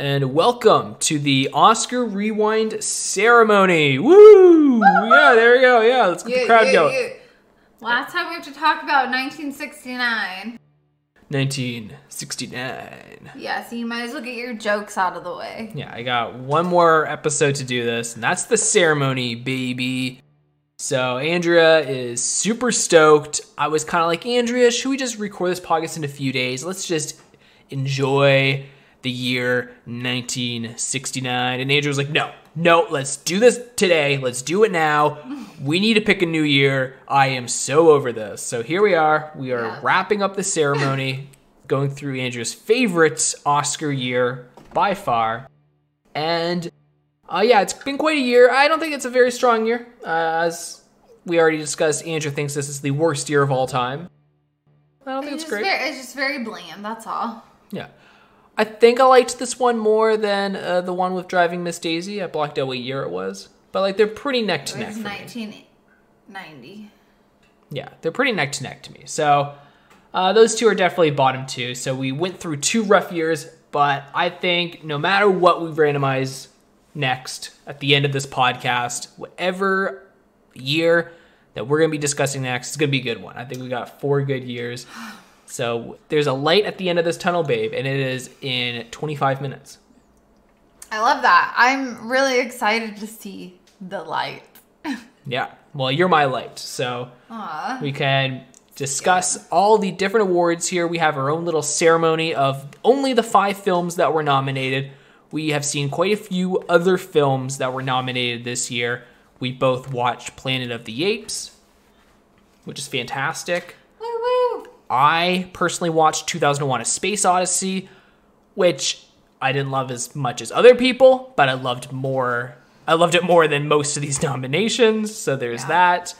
and welcome to the Oscar Rewind ceremony. Woo! Yeah, there we go. Yeah, let's get the crowd going. Last time we have to talk about 1969. 1969. Yeah, so you might as well get your jokes out of the way. Yeah, I got one more episode to do this, and that's the ceremony, baby. So Andrea is super stoked. I was kind of like, Andrea, should we just record this podcast in a few days? Let's just enjoy the year 1969. And Andrew was like, no, no, let's do this today. Let's do it now. We need to pick a new year. I am so over this. So here we are. We are Yeah. wrapping up the ceremony, going through Andrew's favorite Oscar year by far. And uh, yeah, it's been quite a year. I don't think it's a very strong year. Uh, as we already discussed, Andrew thinks this is the worst year of all time. I don't think It's it's great. very, it's just very bland, that's all. Yeah. I think I liked this one more than uh, the one with Driving Miss Daisy. I blocked out what year it was. But like they're pretty neck to It neck was 1990. Yeah, they're pretty neck to neck to me. So uh, those two are definitely bottom two. So we went through two rough years, but I think no matter what we randomize next at the end of this podcast, whatever year that we're going to be discussing next is going to be a good one. I think we got four good years. So there's a light at the end of this tunnel, babe, and it is in 25 minutes. I love that. I'm really excited to see the light. Yeah. Well, you're my light. So Aw. we can discuss all the different awards here. We have our own little ceremony of only the five films that were nominated. We have seen quite a few other films that were nominated this year. We both watched Planet of the Apes, which is fantastic. I personally watched 2001 A Space Odyssey, which I didn't love as much as other people, but I loved more. I loved it more than most of these nominations, so there's Yeah. that.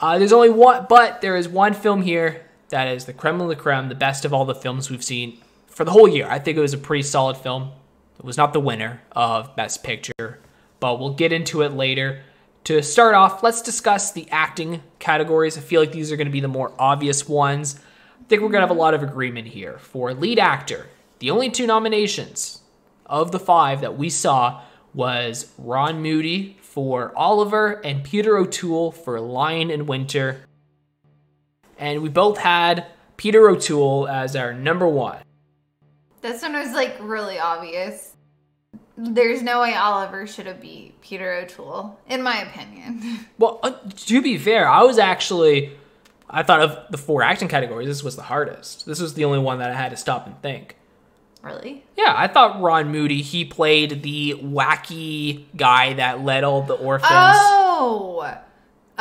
Uh, there's only one, but there is one film here that is the creme de la creme, the best of all the films we've seen for the whole year. I think it was a pretty solid film. It was not the winner of Best Picture, but we'll get into it later. To start off, let's discuss the acting categories. I feel like these are going to be the more obvious ones. I think we're going to have a lot of agreement here. For lead actor, the only two nominations of the five that we saw was Ron Moody for Oliver and Peter O'Toole for Lion in Winter. And we both had Peter O'Toole as our number one. This one was like really obvious. There's no way Oliver should have beat Peter O'Toole, in my opinion. Well, uh, to be fair, I was actually, I thought of the four acting categories, this was the hardest. This was the only one that I had to stop and think. really? Yeah, I thought Ron Moody, he played the wacky guy that led all the orphans. Oh!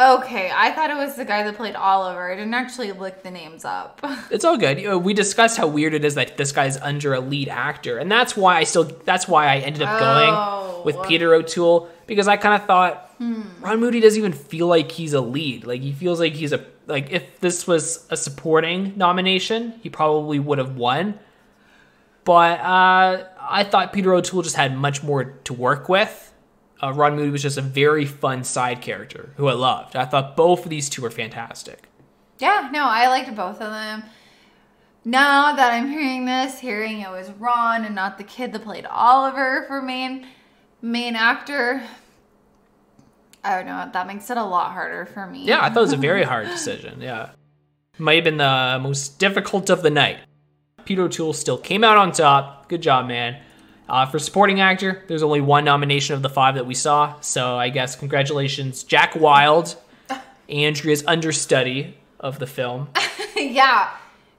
Okay, I thought it was the guy that played Oliver. I didn't actually look the names up. It's all good. You know, we discussed how weird it is that this guy's under a lead actor, and that's why I still that's why I ended up going Oh. with Peter O'Toole because I kind of thought Ron Moody doesn't even feel like he's a lead. Like he feels like he's a like if this was a supporting nomination, he probably would have won. But uh, I thought Peter O'Toole just had much more to work with. Uh, Ron Moody was just a very fun side character who I loved. I thought both of these two were fantastic. yeah, no, I liked both of them. Now that I'm hearing this, hearing it was Ron and not the kid that played Oliver for main main actor, I don't know. That makes it a lot harder for me. Yeah, I thought it was a very hard decision. Yeah. Might have been the most difficult of the night. Peter O'Toole still came out on top. Good job, man. Uh, for supporting actor, there's only one nomination of the five that we saw. So I guess congratulations, Jack Wild, Andrea's understudy of the film. yeah.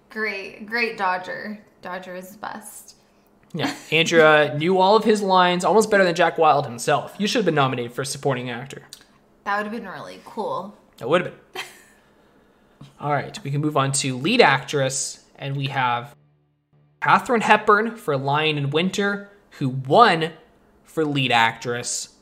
Great, great Dodger. Dodger is best. Yeah, Andrea knew all of his lines almost better than Jack Wild himself. You should have been nominated for supporting actor. That would have been really cool. That would have been. All right, we can move on to lead actress, and we have Katharine Hepburn for Lion in Winter, who won for lead actress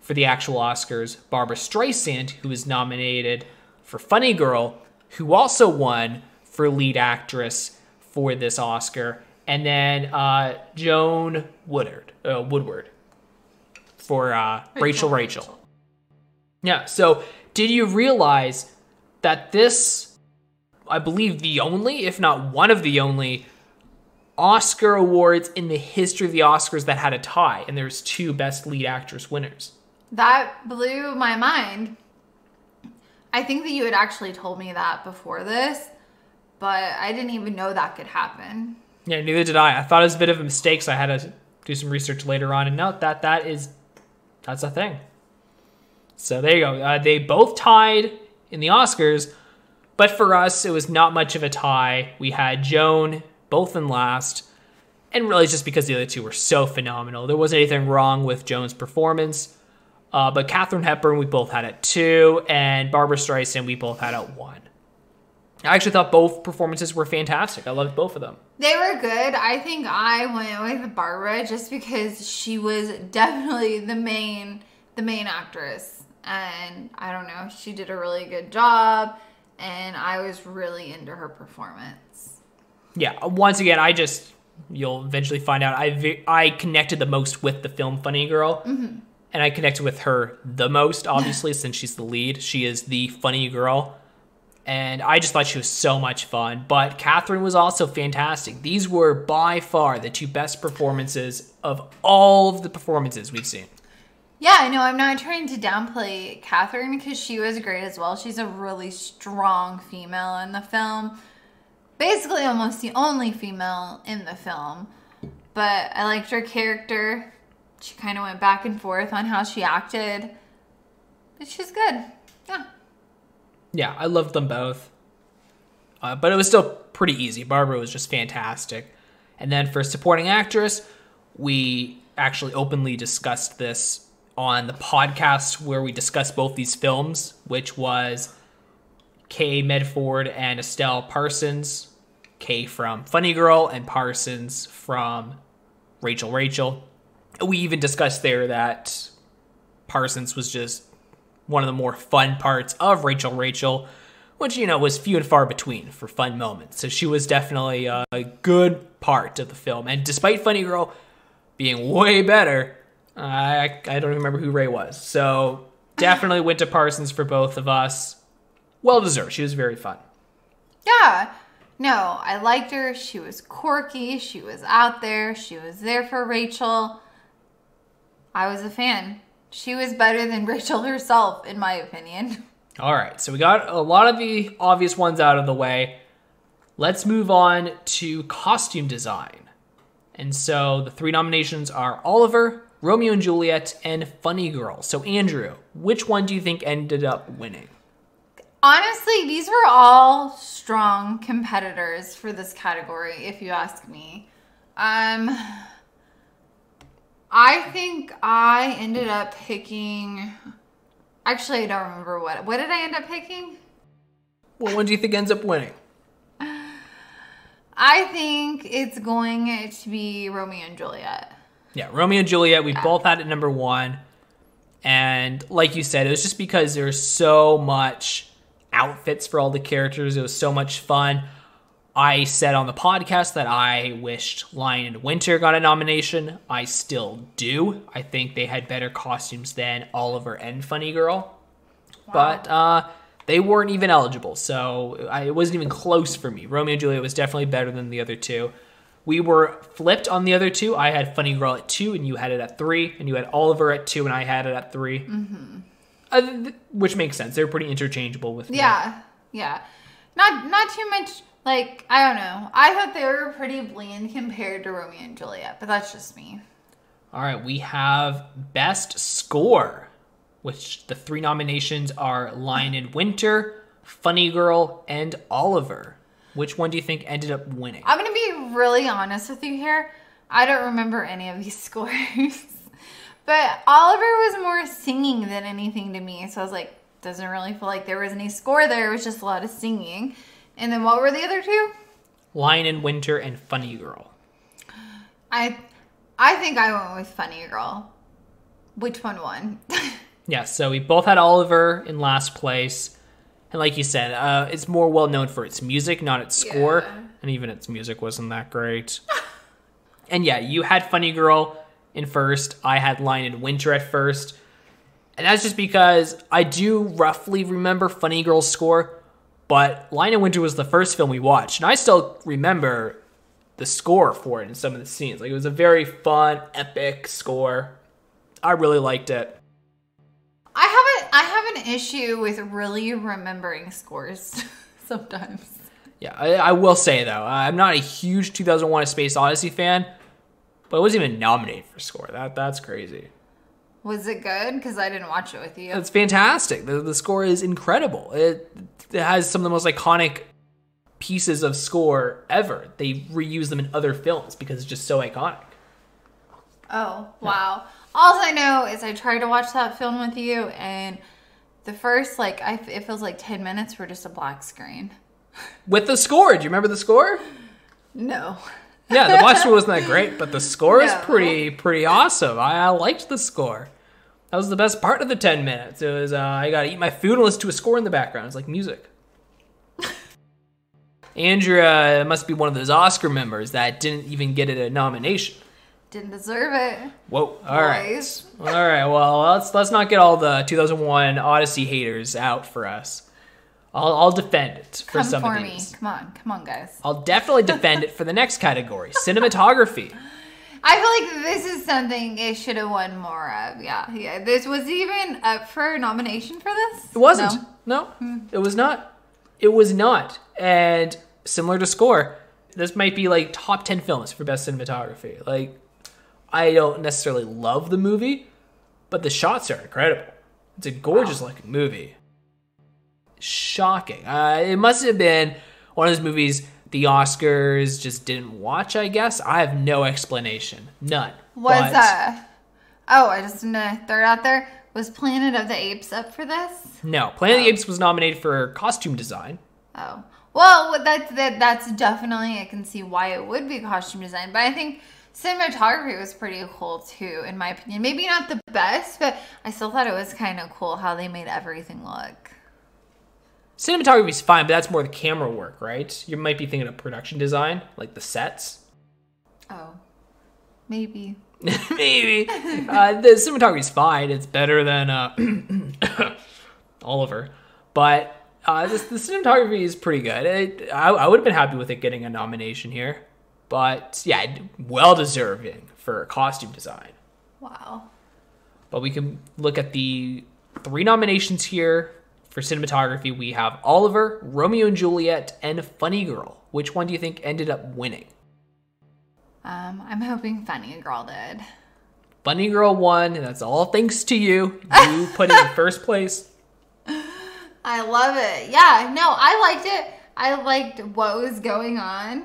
for the actual Oscars. Barbra Streisand, who was nominated for Funny Girl, who also won for lead actress for this Oscar, and then uh, Joan Woodard, uh, Woodward for uh, Rachel Rachel. Yeah. So, did you realize that this, I believe, the only, if not one of the only, Oscar awards in the history of the Oscars that had a tie, and there's two Best Lead Actress winners. That blew my mind. I think that you had actually told me that before this, but I didn't even know that could happen. Yeah, neither did I. I thought it was a bit of a mistake, so I had to do some research later on and note that that is that's a thing. So there you go. Uh, they both tied in the Oscars, but for us, it was not much of a tie. We had Joan both in last, and really just because the other two were so phenomenal. There wasn't anything wrong with Joan's performance, uh, but Katharine Hepburn we both had at two, and Barbra Streisand we both had at one. I actually thought both performances were fantastic. I loved both of them. They were good. I think I went with Barbra just because she was definitely the main the main actress. And I don't know, she did a really good job and I was really into her performance. Yeah, once again, I just you'll eventually find out I I connected the most with the film Funny Girl. Mm-hmm. And I connected with her the most, obviously, since she's the lead. She is the funny girl and I just thought she was so much fun. But Katharine was also fantastic. These were by far the two best performances of all of the performances we've seen. Yeah, I know. I'm not trying to downplay Katharine because she was great as well. She's a really strong female in the film. Basically, almost the only female in the film. But I liked her character. She kind of went back and forth on how she acted. But she's good. Yeah yeah, I loved them both. Uh, but it was still pretty easy. Barbra was just fantastic. And then for supporting actress, we actually openly discussed this on the podcast where we discussed both these films, which was Kay Medford and Estelle Parsons. Kay from Funny Girl and Parsons from Rachel Rachel. We even discussed there that Parsons was just one of the more fun parts of Rachel Rachel, which, you know, was few and far between for fun moments. So she was definitely a good part of the film. And despite Funny Girl being way better, I, I don't remember who Ray was. So definitely went to Parsons for both of us. Well deserved. She was very fun. Yeah. No, I liked her. She was quirky. She was out there. She was there for Rachel. I was a fan. She was better than Rachel herself, in my opinion. All right, so we got a lot of the obvious ones out of the way. Let's move on to costume design. And so the three nominations are Oliver, Romeo and Juliet, and Funny Girl. So, Andrew, which one do you think ended up winning? Honestly, these were all strong competitors for this category, if you ask me. Um, I think I ended up picking. Actually, I don't remember what. What did I end up picking? What one do you think ends up winning? I think it's going to be Romeo and Juliet. Yeah, Romeo and Juliet. We yeah. both had it number one. And like you said, it was just because there's so much outfits for all the characters. It was so much fun. I said on the podcast that I wished Lion and Winter got a nomination. I still do. I think they had better costumes than Oliver and Funny Girl. Wow. But uh, they weren't even eligible, so I, it wasn't even close for me. Romeo and Juliet was definitely better than the other two. We were flipped on the other two. I had Funny Girl at two, and you had it at three, and you had Oliver at two, and I had it at 3 mm-hmm. Uh, which makes sense. They're pretty interchangeable with yeah, me. yeah. Yeah. Not not too much like, I don't know. I thought they were pretty bland compared to Romeo and Juliet, but that's just me. All right, we have Best Score, which the three nominations are Lion in Winter, Funny Girl, and Oliver. Which one do you think ended up winning? I'm going to be really honest with you here. I don't remember any of these scores. But Oliver was more singing than anything to me. So I was like, doesn't really feel like there was any score there. It was just a lot of singing. And then what were the other two? Lion in Winter and Funny Girl. I I think I went with Funny Girl. Which one won? yeah, so we both had Oliver in last place. And like you said, uh, it's more well known for its music, not its score. Yeah. And even its music wasn't that great. and yeah, you had Funny Girl in first. I had Lion in Winter at first. And that's just because I do roughly remember Funny Girl's score, but Lion in Winter was the first film we watched, and I still remember the score for it in some of the scenes. Like it was a very fun, epic score. I really liked it. I have a I have an issue with really remembering scores sometimes. Yeah, I, I will say though, I'm not a huge 2001: A Space Odyssey fan, but it wasn't even nominated for score. That that's crazy. Was it good? Because I didn't watch it with you. It's fantastic. The, the score is incredible. It, it has some of the most iconic pieces of score ever. They reuse them in other films because it's just so iconic. Oh, wow. All I know is I tried to watch that film with you, and the first, like, I, it feels like 10 minutes were just a black screen. With the score, do you remember the score? No. Yeah, the black score wasn't that great, but the score is pretty pretty awesome. I, I liked the score. That was the best part of the 10 minutes. It was uh, I got to eat my food and listen to a score in the background. It's like music. Andrea must be one of those Oscar members that didn't even get it a nomination. Didn't deserve it. Whoa! All right, all right. Well, let's let's not get all the 2001 Odyssey haters out for us. I'll I'll defend it for Come some for of me. these. Come on. Come on, guys. I'll definitely defend it for the next category, cinematography. I feel like this is something it should have won more of. Yeah. Yeah. This was even up for nomination for this? It wasn't. No, hmm. it was not. It was not. And similar to score, this might be like top 10 films for best cinematography. Like, I don't necessarily love the movie, but the shots are incredible. It's a gorgeous looking movie. Shocking. Uh, it must have been one of those movies the Oscars just didn't watch, I guess. I have no explanation. None. Was But- uh oh, I just gonna throw it out there. Was Planet of the Apes up for this? No. Planet of the Apes was nominated for costume design. Oh. Well, that's that, that's definitely I can see why it would be costume design, but I think cinematography was pretty cool too, in my opinion. Maybe not the best, but I still thought it was kind of cool how they made everything look. Cinematography is fine, but that's more the camera work, right? You might be thinking of production design, like the sets. Oh, maybe. Maybe. Uh, the cinematography is fine. It's better than uh, Oliver. But uh, this, the cinematography is pretty good. It, I, I would have been happy with it getting a nomination here. But yeah, well deserving for costume design. Wow. But we can look at the three nominations here for cinematography. We have Oliver, Romeo and Juliet, and Funny Girl. Which one do you think ended up winning? Um, I'm hoping Funny Girl did. Funny Girl won, and that's all thanks to you. You put it in first place. I love it. Yeah, no, I liked it. I liked what was going on.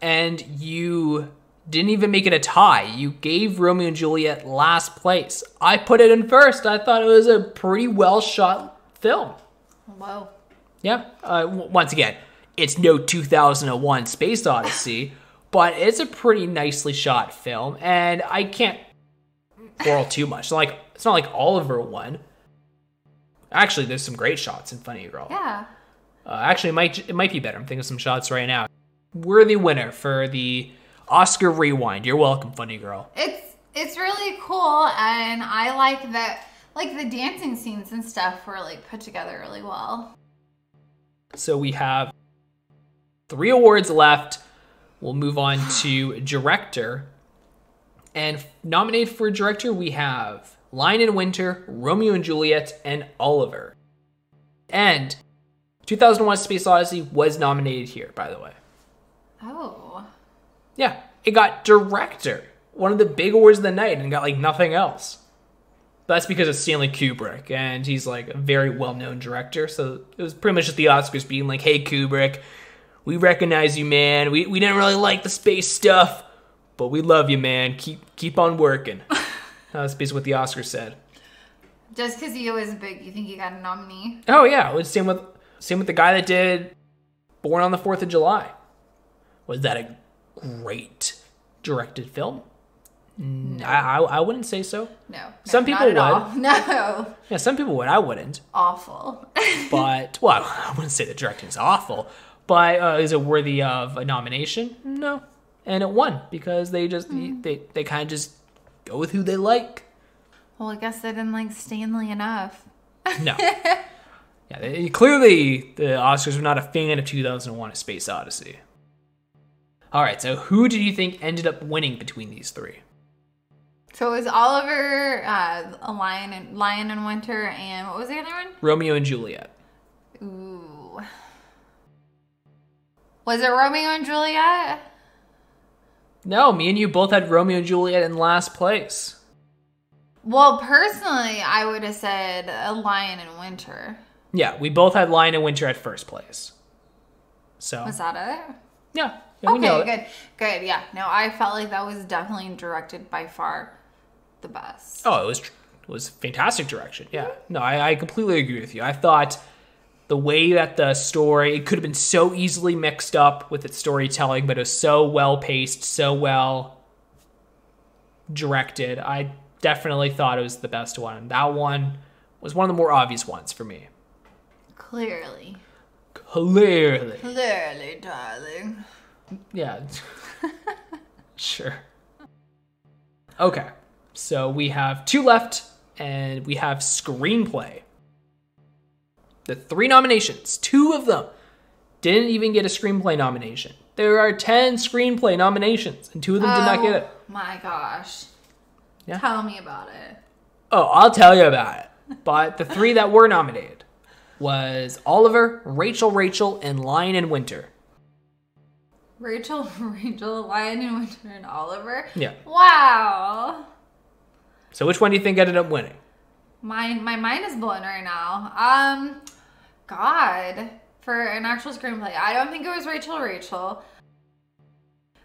And you didn't even make it a tie. You gave Romeo and Juliet last place. I put it in first. I thought it was a pretty well shot film. Wow. Yeah. Uh, w- once again, it's no 2001 Space Odyssey, but it's a pretty nicely shot film, and I can't quarrel too much. It's like it's not like Oliver won. Actually, there's some great shots in Funny Girl. Yeah. Uh, actually, it might it might be better. I'm thinking of some shots right now. Worthy winner for the Oscar Rewind. You're welcome, Funny Girl. It's it's really cool and I like that like the dancing scenes and stuff were like put together really well. So we have three awards left. We'll move on to director. And nominated for director, we have Lion in Winter, Romeo and Juliet, and Oliver. And 2001 Space Odyssey was nominated here, by the way. Oh. Yeah, it got director, one of the big awards of the night, and got like nothing else. That's because it's Stanley Kubrick, and he's like a very well known director. So it was pretty much just the Oscars being like, hey, Kubrick, we recognize you, man. We, we didn't really like the space stuff, but we love you, man. Keep keep on working. That's basically what the Oscars said. Just because he was big, you think he got a nominee? Oh yeah, it was same with same with the guy that did Born on the Fourth of July. Was that a great directed film? No. I, I I wouldn't say so. No. no Some people would. all. No. Yeah, some people would. I wouldn't. Awful. But well, I wouldn't say the directing is awful. But uh, is it worthy of a nomination? No. And it won because they just they they kind of just go with who they like. well, I guess they didn't like Stanley enough. No. yeah, they, clearly the Oscars were not a fan of 2001: A Space Odyssey. All right, so who did you think ended up winning between these three? So it was Oliver, uh, a lion and lion in winter, and what was the other one? Romeo and Juliet. Ooh. Was it Romeo and Juliet? No, me and you both had Romeo and Juliet in last place. Well, personally, I would have said a lion in winter. Yeah, we both had Lion in Winter at first place. So Was that it? yeah, yeah Okay, it. good, good. Yeah, no, I felt like that was definitely directed by far the best. Oh, it was it was fantastic direction. Yeah, mm-hmm. no, I, I completely agree with you. I thought the way that the story it could have been so easily mixed up with its storytelling, but it was so well paced, so well directed. I definitely thought it was the best one. That one was one of the more obvious ones for me. Clearly, Clearly, clearly, darling. yeah, sure. Okay, so we have two left, and we have screenplay. The three nominations, two of them didn't even get a screenplay nomination. There are 10 screenplay nominations, and two of them did not get it. Oh My gosh. Yeah. Tell me about it. Oh, I'll tell you about it. But the three that were nominated was Oliver, Rachel, Rachel, and Lion and Winter. Rachel, Rachel, Lion and Winter, and Oliver. Yeah. Wow. So which one do you think ended up winning? My my mind is blown right now. Um, God, for an actual screenplay, I don't think it was Rachel. Rachel.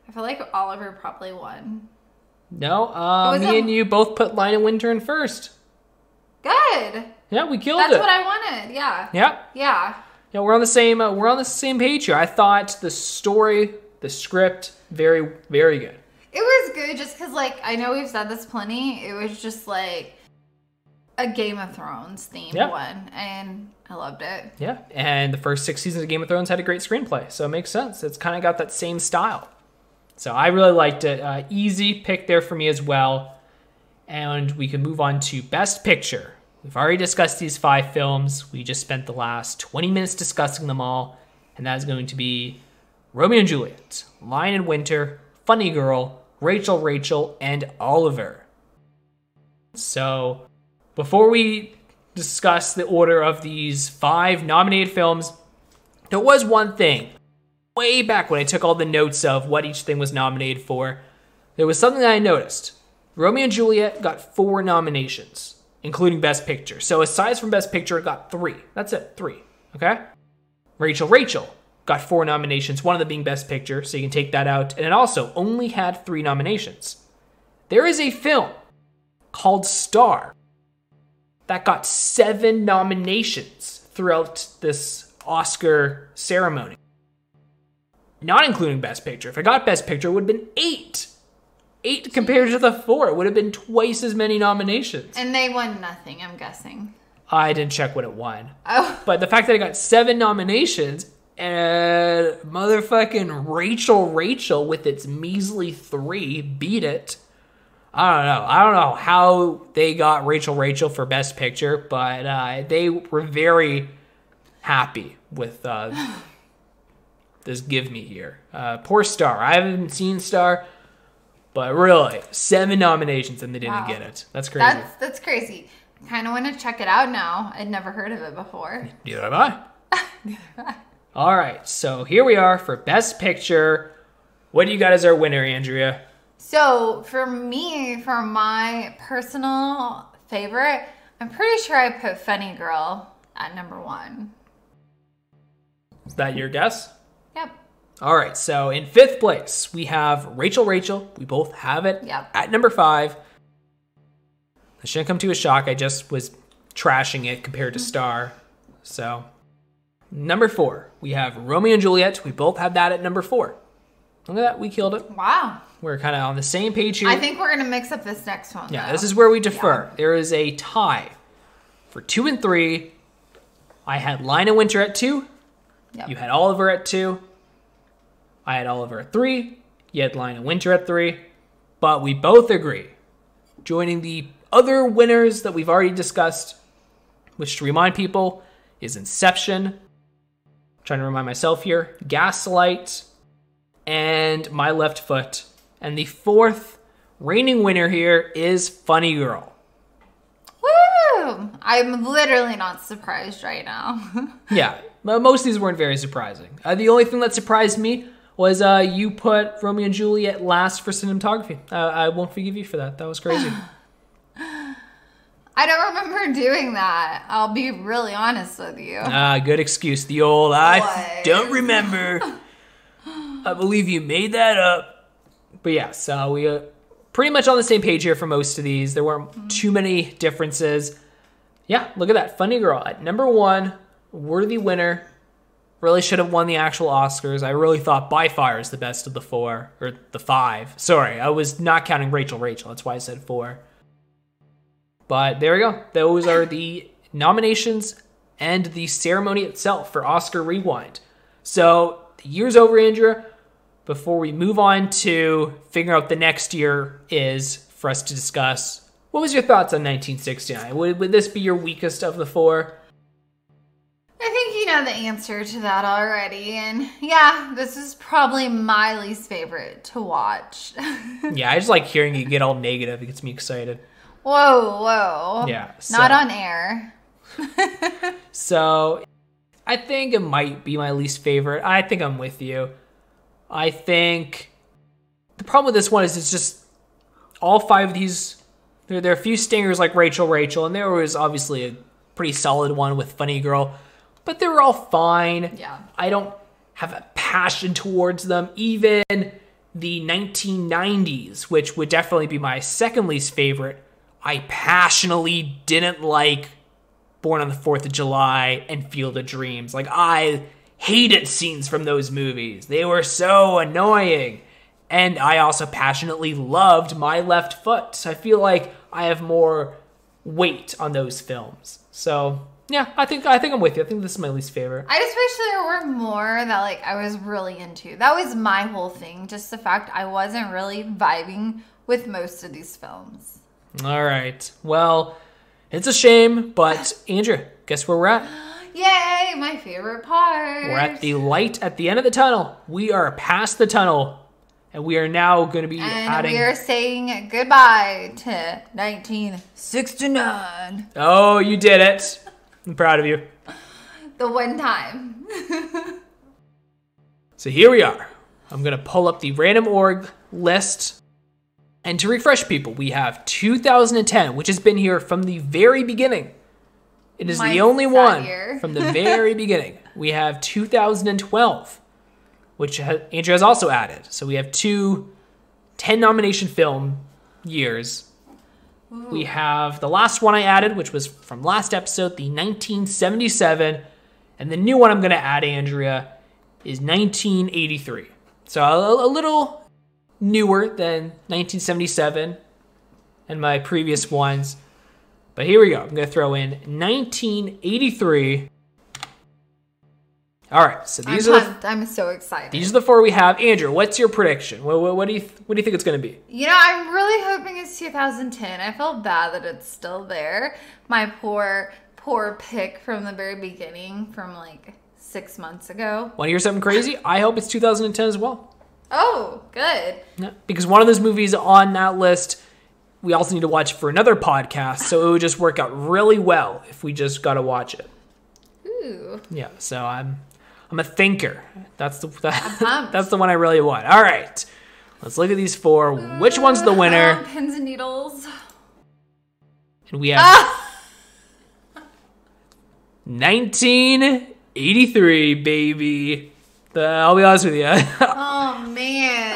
I feel like Oliver probably won. No, uh, me a- and you both put Lion in Winter in first. Good. Yeah, we killed That's it. That's what I wanted. Yeah. yeah, Yeah. yeah, we're on the same. Uh, we're on the same page here. I thought the story, the script, very, very good. It was good just because, like, I know we've said this plenty. It was just like a Game of Thrones themed Yeah. one, and I loved it. Yeah, and the first six seasons of Game of Thrones had a great screenplay, so it makes sense. It's kind of got that same style. So I really liked it. Uh, easy pick there for me as well. And we can move on to Best Picture. We've already discussed these five films. We just spent the last 20 minutes discussing them all. And that is going to be Romeo and Juliet, Lion and Winter, Funny Girl, Rachel, Rachel, and Oliver. So before we discuss the order of these five nominated films, there was one thing way back when I took all the notes of what each thing was nominated for. There was something that I noticed. Romeo and Juliet got four nominations, including Best Picture. So aside from Best Picture, it got three. That's it, three. Okay? Rachel Rachel got four nominations, one of them being Best Picture, so you can take that out. And it also only had three nominations. There is a film called Star that got seven nominations throughout this Oscar ceremony. Not including Best Picture. If I got Best Picture, it would have been eight. Eight compared to the four. It would have been twice as many nominations. And they won nothing, I'm guessing. I didn't check what it won. Oh, But the fact that it got seven nominations and motherfucking Rachel Rachel with its measly three beat it. I don't know. I don't know how they got Rachel Rachel for Best Picture, but uh, they were very happy with uh, this Give Me here. Uh, poor Star. I haven't seen Star, but really, seven nominations and they didn't Wow. get it. That's crazy. that's that's crazy. Kind of want to check it out now. I'd never heard of it before. Neither have I. All right, so here we are for Best Picture. What do you got as our winner, Andrea? So for me, for my personal favorite, I'm pretty sure I put Funny Girl at number one. Is that your guess? Yep. All right, so in fifth place, we have Rachel Rachel. We both have it Yep. at number five. That shouldn't come to a shock. I just was trashing it compared to mm-hmm. Star. So, number four, we have Romeo and Juliet. We both have that at number four. Look at that. We killed it. Wow. We're kind of on the same page here. I think we're gonna mix up this next one. Yeah, though. this is where we defer. There is a tie for two and three. I had Lion in Winter at two. Yep. You had Oliver at two. I had Oliver at three. You had Lion in Winter at three. But we both agree. Joining the other winners that we've already discussed, which to remind people is Inception. Trying to remind myself here Gaslight, and My Left Foot. And the fourth reigning winner here is Funny Girl. Woo! I'm literally not surprised right now. Yeah, most of these weren't very surprising. Uh, the only thing that surprised me was uh, you put Romeo and Juliet last for cinematography. Uh, I won't forgive you for that. That was crazy. I don't remember doing that. I'll be really honest with you. Ah, good excuse. The old I What? don't remember. I believe you made that up. But yeah, so we uh, pretty much on the same page here for most of these. There weren't too many differences. Yeah, look at that. Funny Girl at number one, worthy winner. Really should have won the actual Oscars. I really thought By Fire is the best of the four, or the five. Sorry, I was not counting Rachel Rachel. That's why I said four. But there we go. Those are the nominations and the ceremony itself for Oscar Rewind. So the year's over, Andrea. Before we move on to figure out the next year is for us to discuss. What was your thoughts on 1969? Would, would this be your weakest of the four? I think you know the answer to that already. And yeah, this is probably my least favorite to watch. Yeah, I just like hearing you get all negative. It gets me excited. Whoa, whoa. Yeah, Not on air. So I think it might be my least favorite. I think I'm with you. I think the problem with this one is it's just all five of these. There, there are a few stingers like Rachel Rachel, and there was obviously a pretty solid one with Funny Girl, but they were all fine. Yeah. I don't have a passion towards them. Even the 1990s, which would definitely be my second least favorite, I passionately didn't like Born on the Fourth of July and Field of Dreams. Like I hated scenes from those movies. They were so annoying. And I also passionately loved My Left Foot. So I feel like I have more weight on those films. So yeah, I think I think I'm with you. I think this is my least favorite. I just wish there were more that like I was really into. That was my whole thing. Just the fact I wasn't really vibing with most of these films. All right. Well, it's a shame, but Andrew, guess where we're at? Yay, my favorite part. We're at the light at the end of the tunnel. We are past the tunnel, and we are now going to be and adding. we are saying goodbye to 1969. Oh, you did it! I'm proud of you. The one time. So here we are. I'm going to pull up the random org list. And to refresh people, we have 2010, which has been here from the very beginning. It is the only one from the very beginning. We have 2012, which Andrew has also added. So we have two 10 nomination film years. We have the last one I added, which was from last episode, the 1977. And the new one I'm going to add, Andrea, is 1983. So a, a little newer than 1977 and my previous ones. But here we go. I'm going to throw in 1983. All right, so I'm these are the. I'm so excited. these are the four we have. Andrew, what's your prediction? What, what, what do you what do you think it's going to be? You know, I'm really hoping it's 2010. I feel bad that it's still there. My poor, poor pick from the very beginning, from like six months ago. Want to hear something crazy? I hope it's 2010 as well. Oh, good. Yeah, because one of those movies on that list we also need to watch for another podcast, so it would just work out really well if we just got to watch it. Ooh. Yeah, so I'm I'm a thinker. That's the that, that's the one I really want. All right, let's look at these four. Which one's the Uh, winner? pins and needles. And we have Ah! 1983, baby. The, I'll be honest with you.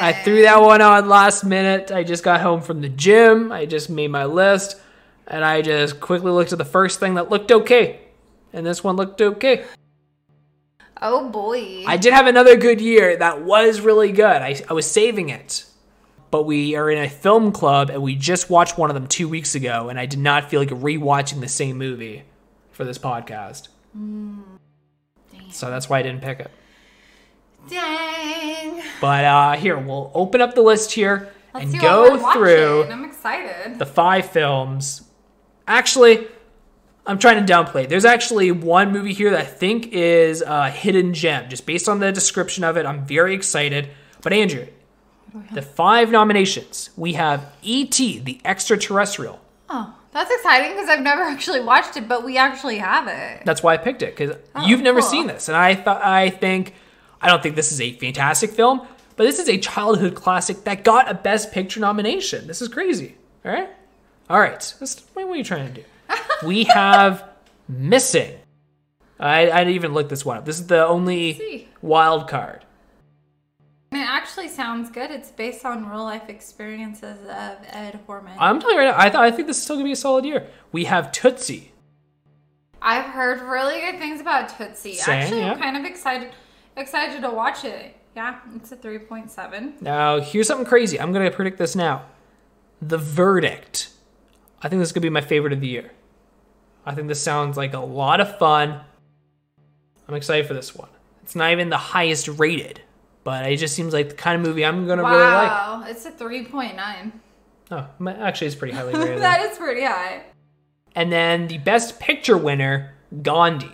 I threw that one on last minute. I just got home from the gym. I just made my list, and I just quickly looked at the first thing that looked okay, and this one looked okay. Oh boy. I did have another good year that was really good. I, I was saving it. But we are in a film club and we just watched one of them two weeks ago, and I did not feel like rewatching the same movie for this podcast. Mm. So that's why I didn't pick it. Dang. But uh, here, we'll open up the list here Let's and go through. I'm excited. the five films. Actually, I'm trying to downplay. it. There's actually one movie here that I think is a hidden gem. Just based on the description of it, I'm very excited. But Andrew, the five nominations we have E.T. the Extraterrestrial. Oh, that's exciting because I've never actually watched it, but we actually have it. That's why I picked it because Oh, you've never cool. seen this, and I thought I think I don't think this is a fantastic film, but this is a childhood classic that got a Best Picture nomination. This is crazy. All right, all right. What are you trying to do? we have Missing. I I didn't even look this one up. This is the only wild card. It actually sounds good. It's based on real life experiences of Ed Horman. I'm telling you right now, I thought I think this is still gonna be a solid year. We have Tootsie. I've heard really good things about Tootsie. Same, Actually, yeah. I'm kind of excited excited to watch it. Yeah, it's a 3.7. Now, here's something crazy. I'm going to predict this now. The Verdict. I think this is going to be my favorite of the year. I think this sounds like a lot of fun. I'm excited for this one. It's not even the highest rated, but it just seems like the kind of movie I'm going to really like. Wow, it's a 3.9. Oh, actually, it's pretty highly rated. that is pretty high. and then the Best Picture winner, Gandhi.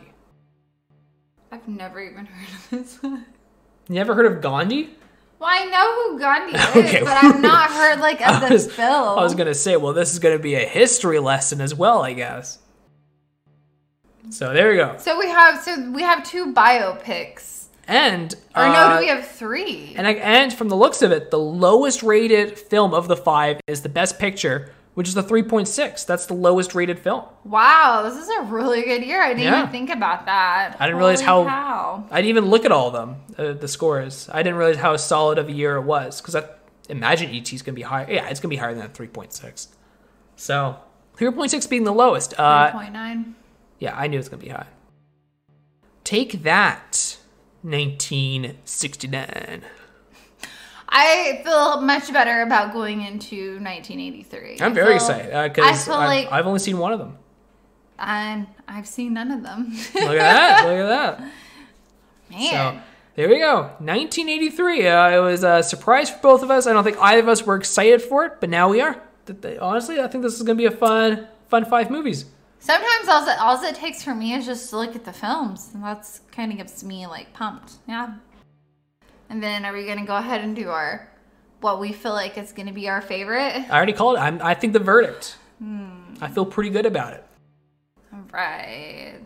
I've never even heard of this one. You never heard of Gandhi? Well, I know who Gandhi is, Okay. but I've not heard like of I this was- film. I was to say, well, this is to be a history lesson as well, I guess. So there you go. So we have so we have two biopics. And Or no, uh, do we have three? And I, and from the looks of it, the lowest rated film of the five is the Best Picture, which is the 3.6. That's the lowest rated film. wow, this is a really good year. I didn't Yeah. even think about that. I didn't realize how- cow. I didn't even look at all of them, uh, the scores. I didn't realize how solid of a year it was because I imagine ET is gonna be higher. Yeah, it's gonna be higher than that 3.6. So 3.6 being the lowest. Uh, 3.9. yeah, I knew it was gonna be high. Take that, 1969. I feel much better about going into 1983. I'm very feel- excited because feel I've, like- I've only seen one of them. And I've seen none of them. Look at that! Look at that! Man. So there we go. 1983. Uh, it was a surprise for both of us. I don't think either of us were excited for it, but now we are. Honestly, I think this is going to be a fun, fun five movies. Sometimes all it, all it takes for me is just to look at the films, and that's kind of gets me like pumped. Yeah. And then are we gonna go ahead and do our what we feel like is gonna be our favorite? I already called it. I'm, I think the verdict. Hmm. I feel pretty good about it. All right.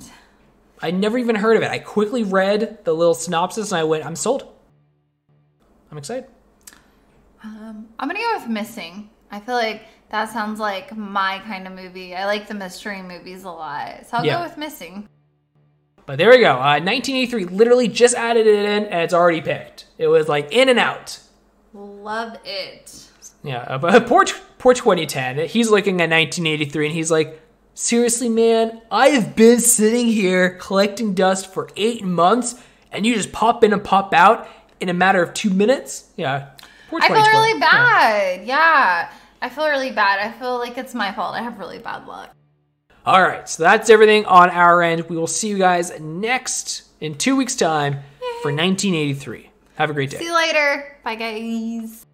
I never even heard of it. I quickly read the little synopsis and I went, I'm sold. I'm excited. Um, I'm gonna go with Missing. I feel like that sounds like my kind of movie. I like the mystery movies a lot, so I'll Yeah. go with Missing. But there we go. Uh, 1983 literally just added it in and it's already picked. It was like in and out. Love it. Yeah, uh, but poor, poor 2010. He's looking at 1983 and he's like, seriously, man, I've been sitting here collecting dust for eight months and you just pop in and pop out in a matter of two minutes? Yeah. Poor I feel 2020. really Yeah. bad. Yeah. I feel really bad. I feel like it's my fault. I have really bad luck. All right, so that's everything on our end. We will see you guys next in two weeks' time for 1983. Have a great day. See you later. Bye, guys.